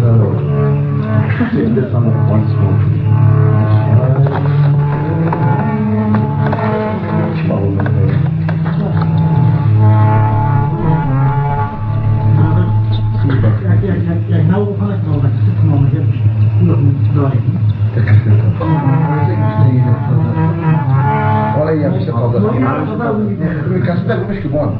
the, take this on one spoon. Jak, jak, ولا هي مش كان مش كبون